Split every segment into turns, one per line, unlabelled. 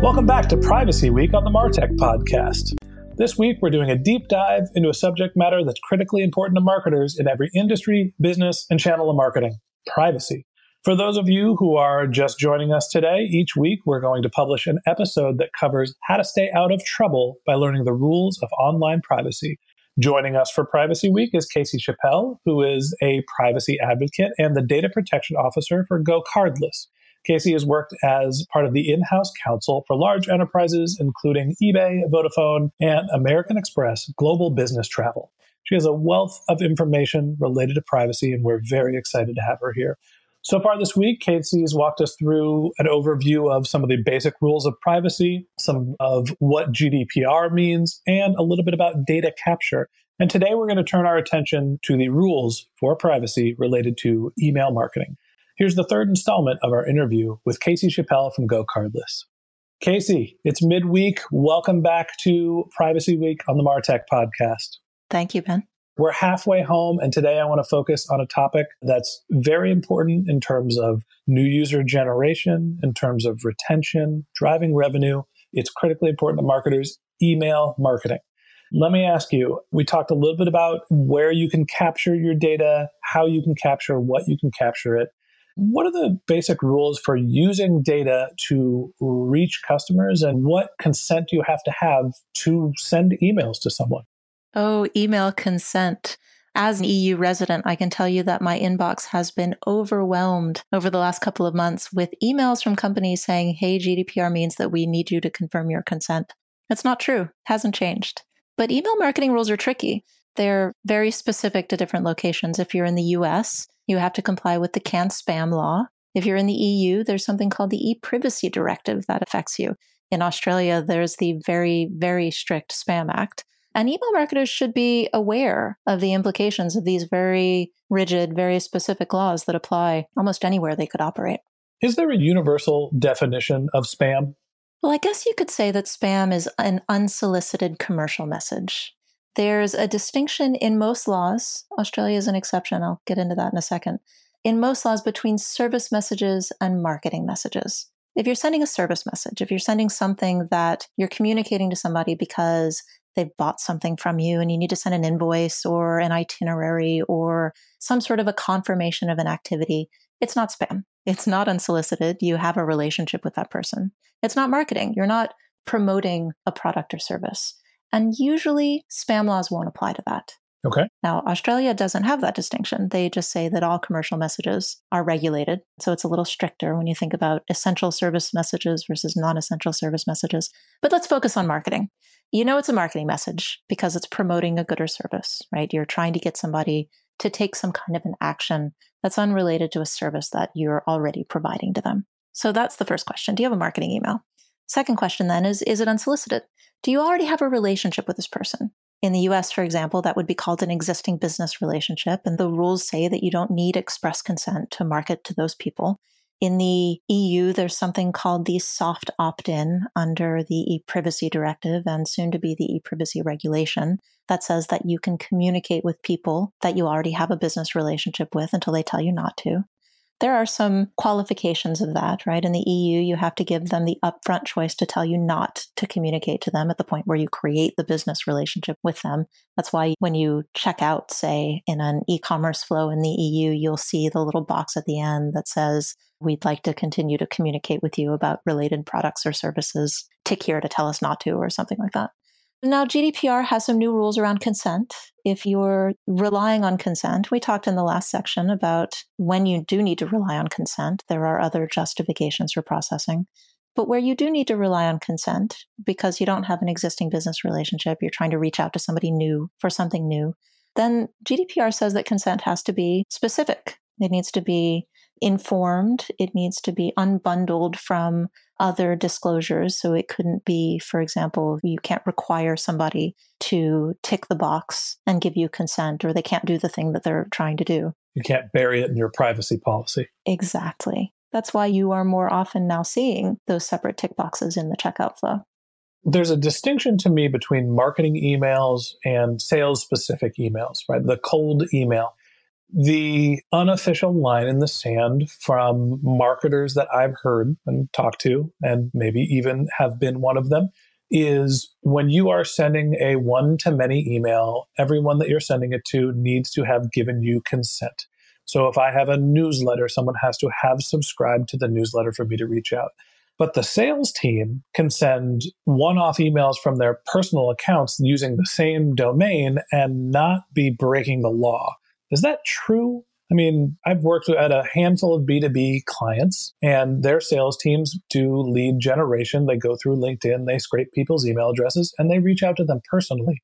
Welcome back to Privacy Week on the Martech Podcast. This week, we're doing a deep dive into a subject matter that's critically important to marketers in every industry, business, and channel of marketing privacy. For those of you who are just joining us today, each week we're going to publish an episode that covers how to stay out of trouble by learning the rules of online privacy. Joining us for Privacy Week is Kasey Chappelle, who is a privacy advocate and the data protection officer for GoCardless. Kasey has worked as part of the in house counsel for large enterprises, including eBay, Vodafone, and American Express Global Business Travel. She has a wealth of information related to privacy, and we're very excited to have her here. So far this week, Kasey has walked us through an overview of some of the basic rules of privacy, some of what GDPR means, and a little bit about data capture. And today we're going to turn our attention to the rules for privacy related to email marketing. Here's the third installment of our interview with Kasey Chappelle from Go Cardless. Kasey, it's midweek. Welcome back to Privacy Week on the Martech podcast.
Thank you, Ben.
We're halfway home, and today I want to focus on a topic that's very important in terms of new user generation, in terms of retention, driving revenue. It's critically important to marketers email marketing. Let me ask you we talked a little bit about where you can capture your data, how you can capture, what you can capture it. What are the basic rules for using data to reach customers and what consent do you have to have to send emails to someone?
Oh, email consent. As an EU resident, I can tell you that my inbox has been overwhelmed over the last couple of months with emails from companies saying, hey, GDPR means that we need you to confirm your consent. That's not true, it hasn't changed. But email marketing rules are tricky. They're very specific to different locations. If you're in the US, you have to comply with the CAN-SPAM law. If you're in the EU, there's something called the e-privacy directive that affects you. In Australia, there's the very, very strict Spam Act. And email marketers should be aware of the implications of these very rigid, very specific laws that apply almost anywhere they could operate.
Is there a universal definition of spam?
Well, I guess you could say that spam is an unsolicited commercial message. There's a distinction in most laws. Australia is an exception. I'll get into that in a second. In most laws, between service messages and marketing messages. If you're sending a service message, if you're sending something that you're communicating to somebody because they've bought something from you and you need to send an invoice or an itinerary or some sort of a confirmation of an activity, it's not spam. It's not unsolicited. You have a relationship with that person. It's not marketing. You're not promoting a product or service. And usually spam laws won't apply to that.
Okay.
Now, Australia doesn't have that distinction. They just say that all commercial messages are regulated. So it's a little stricter when you think about essential service messages versus non essential service messages. But let's focus on marketing. You know, it's a marketing message because it's promoting a good or service, right? You're trying to get somebody to take some kind of an action that's unrelated to a service that you're already providing to them. So that's the first question. Do you have a marketing email? Second question then is Is it unsolicited? Do you already have a relationship with this person? In the US, for example, that would be called an existing business relationship. And the rules say that you don't need express consent to market to those people. In the EU, there's something called the soft opt in under the e privacy directive and soon to be the e privacy regulation that says that you can communicate with people that you already have a business relationship with until they tell you not to. There are some qualifications of that, right? In the EU, you have to give them the upfront choice to tell you not to communicate to them at the point where you create the business relationship with them. That's why when you check out, say, in an e commerce flow in the EU, you'll see the little box at the end that says, We'd like to continue to communicate with you about related products or services. Tick here to tell us not to, or something like that. Now, GDPR has some new rules around consent. If you're relying on consent, we talked in the last section about when you do need to rely on consent, there are other justifications for processing. But where you do need to rely on consent because you don't have an existing business relationship, you're trying to reach out to somebody new for something new, then GDPR says that consent has to be specific. It needs to be informed. It needs to be unbundled from other disclosures. So it couldn't be, for example, you can't require somebody to tick the box and give you consent, or they can't do the thing that they're trying to do.
You can't bury it in your privacy policy.
Exactly. That's why you are more often now seeing those separate tick boxes in the checkout flow.
There's a distinction to me between marketing emails and sales specific emails, right? The cold email the unofficial line in the sand from marketers that I've heard and talked to, and maybe even have been one of them, is when you are sending a one to many email, everyone that you're sending it to needs to have given you consent. So if I have a newsletter, someone has to have subscribed to the newsletter for me to reach out. But the sales team can send one off emails from their personal accounts using the same domain and not be breaking the law. Is that true? I mean, I've worked at a handful of B2B clients, and their sales teams do lead generation. They go through LinkedIn, they scrape people's email addresses, and they reach out to them personally.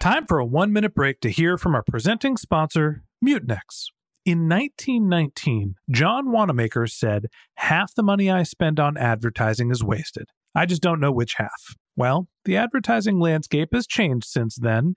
Time for a one minute break to hear from our presenting sponsor, Mutinex. In 1919, John Wanamaker said, Half the money I spend on advertising is wasted. I just don't know which half. Well, the advertising landscape has changed since then.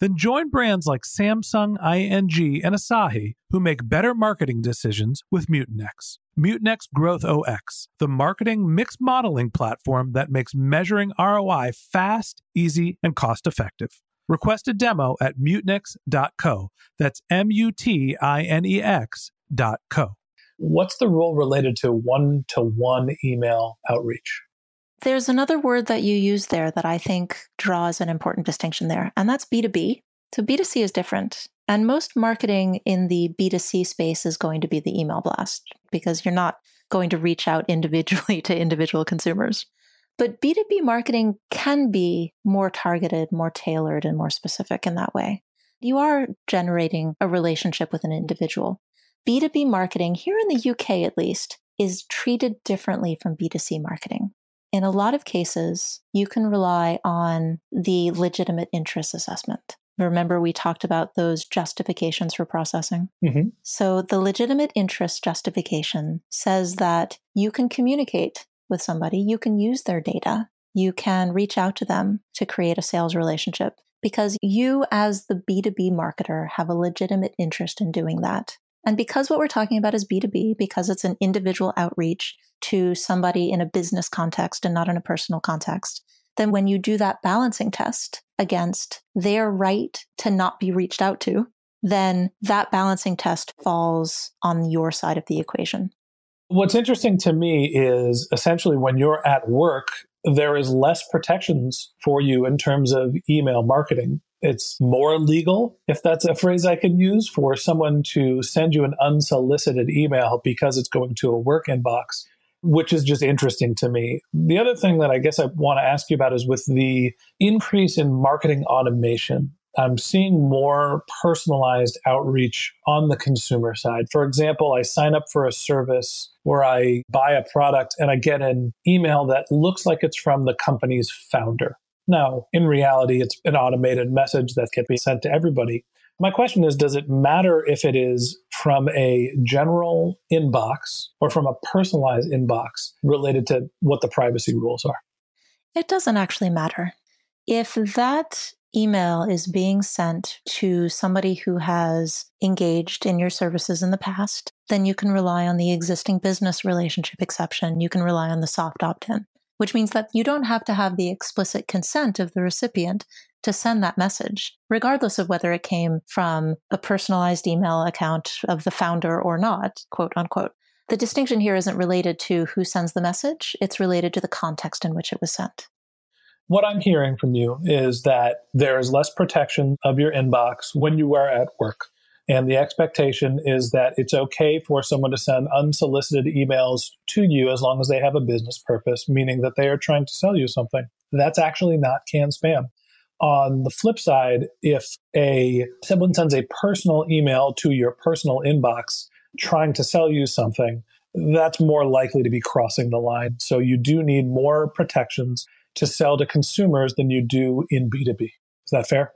Then join brands like Samsung, ING, and Asahi who make better marketing decisions with Mutinex. Mutinex Growth OS, the marketing mix modeling platform that makes measuring ROI fast, easy, and cost effective. Request a demo at mutinex.co. That's M U T I N E X.co.
What's the rule related to one to one email outreach?
There's another word that you use there that I think draws an important distinction there, and that's B2B. So B2C is different. And most marketing in the B2C space is going to be the email blast because you're not going to reach out individually to individual consumers. But B2B marketing can be more targeted, more tailored, and more specific in that way. You are generating a relationship with an individual. B2B marketing, here in the UK at least, is treated differently from B2C marketing. In a lot of cases, you can rely on the legitimate interest assessment. Remember, we talked about those justifications for processing. Mm-hmm. So, the legitimate interest justification says that you can communicate with somebody, you can use their data, you can reach out to them to create a sales relationship because you, as the B2B marketer, have a legitimate interest in doing that. And because what we're talking about is B2B, because it's an individual outreach to somebody in a business context and not in a personal context, then when you do that balancing test against their right to not be reached out to, then that balancing test falls on your side of the equation.
What's interesting to me is essentially when you're at work, there is less protections for you in terms of email marketing. It's more legal, if that's a phrase I can use, for someone to send you an unsolicited email because it's going to a work inbox, which is just interesting to me. The other thing that I guess I want to ask you about is with the increase in marketing automation. I'm seeing more personalized outreach on the consumer side. For example, I sign up for a service where I buy a product and I get an email that looks like it's from the company's founder. Now, in reality, it's an automated message that can be sent to everybody. My question is Does it matter if it is from a general inbox or from a personalized inbox related to what the privacy rules are?
It doesn't actually matter. If that email is being sent to somebody who has engaged in your services in the past, then you can rely on the existing business relationship exception. You can rely on the soft opt in, which means that you don't have to have the explicit consent of the recipient to send that message, regardless of whether it came from a personalized email account of the founder or not, quote unquote. The distinction here isn't related to who sends the message, it's related to the context in which it was sent.
What I'm hearing from you is that there is less protection of your inbox when you are at work. And the expectation is that it's okay for someone to send unsolicited emails to you as long as they have a business purpose, meaning that they are trying to sell you something. That's actually not CAN-SPAM. On the flip side, if a someone sends a personal email to your personal inbox trying to sell you something, that's more likely to be crossing the line. So you do need more protections to sell to consumers than you do in B2B. Is that fair?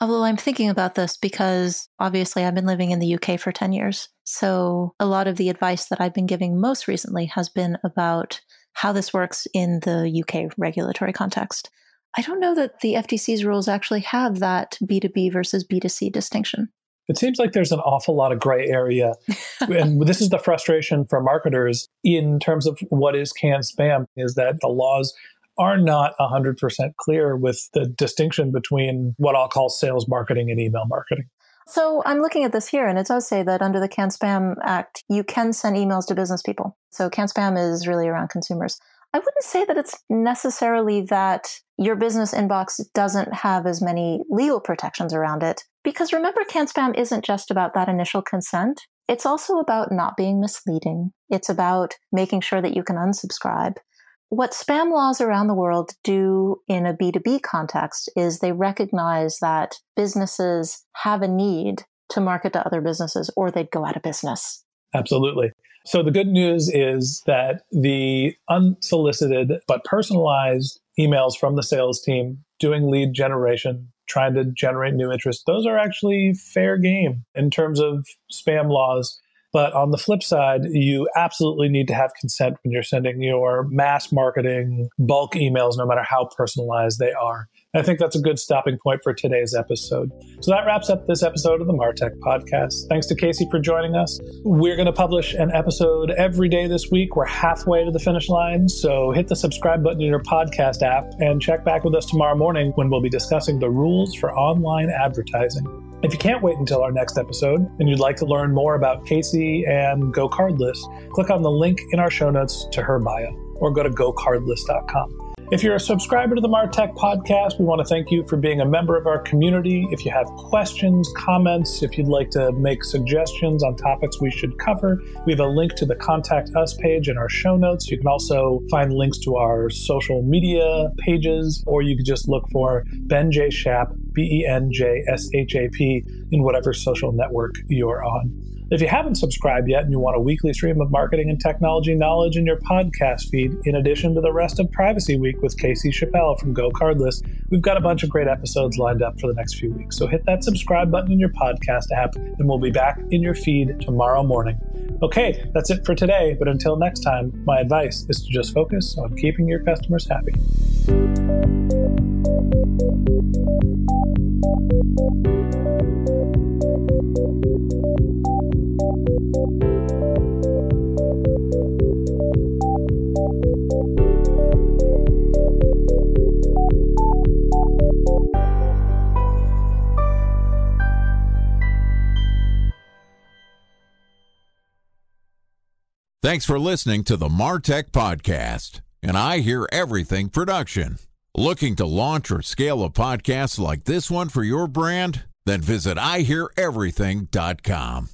Although I'm thinking about this because obviously I've been living in the UK for 10 years. So a lot of the advice that I've been giving most recently has been about how this works in the UK regulatory context. I don't know that the FTC's rules actually have that B2B versus B2C distinction.
It seems like there's an awful lot of gray area. and this is the frustration for marketers in terms of what is CAN-SPAM is that the laws are not 100% clear with the distinction between what I'll call sales marketing and email marketing.
So I'm looking at this here, and it does say that under the CAN Spam Act, you can send emails to business people. So CAN Spam is really around consumers. I wouldn't say that it's necessarily that your business inbox doesn't have as many legal protections around it. Because remember, CAN Spam isn't just about that initial consent. It's also about not being misleading. It's about making sure that you can unsubscribe. What spam laws around the world do in a B2B context is they recognize that businesses have a need to market to other businesses or they'd go out of business.
Absolutely. So the good news is that the unsolicited but personalized emails from the sales team doing lead generation, trying to generate new interest, those are actually fair game in terms of spam laws but on the flip side, you absolutely need to have consent when you're sending your mass marketing bulk emails, no matter how personalized they are. I think that's a good stopping point for today's episode. So that wraps up this episode of the Martech podcast. Thanks to Kasey for joining us. We're going to publish an episode every day this week. We're halfway to the finish line. So hit the subscribe button in your podcast app and check back with us tomorrow morning when we'll be discussing the rules for online advertising. If you can't wait until our next episode and you'd like to learn more about Kasey and GoCardless, click on the link in our show notes to her bio or go to gocardless.com. If you're a subscriber to the Martech podcast, we want to thank you for being a member of our community. If you have questions, comments, if you'd like to make suggestions on topics we should cover, we have a link to the Contact Us page in our show notes. You can also find links to our social media pages, or you could just look for Ben J. Shap, B E N J S H A P, in whatever social network you're on. If you haven't subscribed yet and you want a weekly stream of marketing and technology knowledge in your podcast feed, in addition to the rest of Privacy Week with Kasey Chappelle from GoCardless, we've got a bunch of great episodes lined up for the next few weeks. So hit that subscribe button in your podcast app, and we'll be back in your feed tomorrow morning. Okay, that's it for today, but until next time, my advice is to just focus on keeping your customers happy.
Thanks for listening to the Martech Podcast, and I Hear Everything production. Looking to launch or scale a podcast like this one for your brand? Then visit iheareverything.com.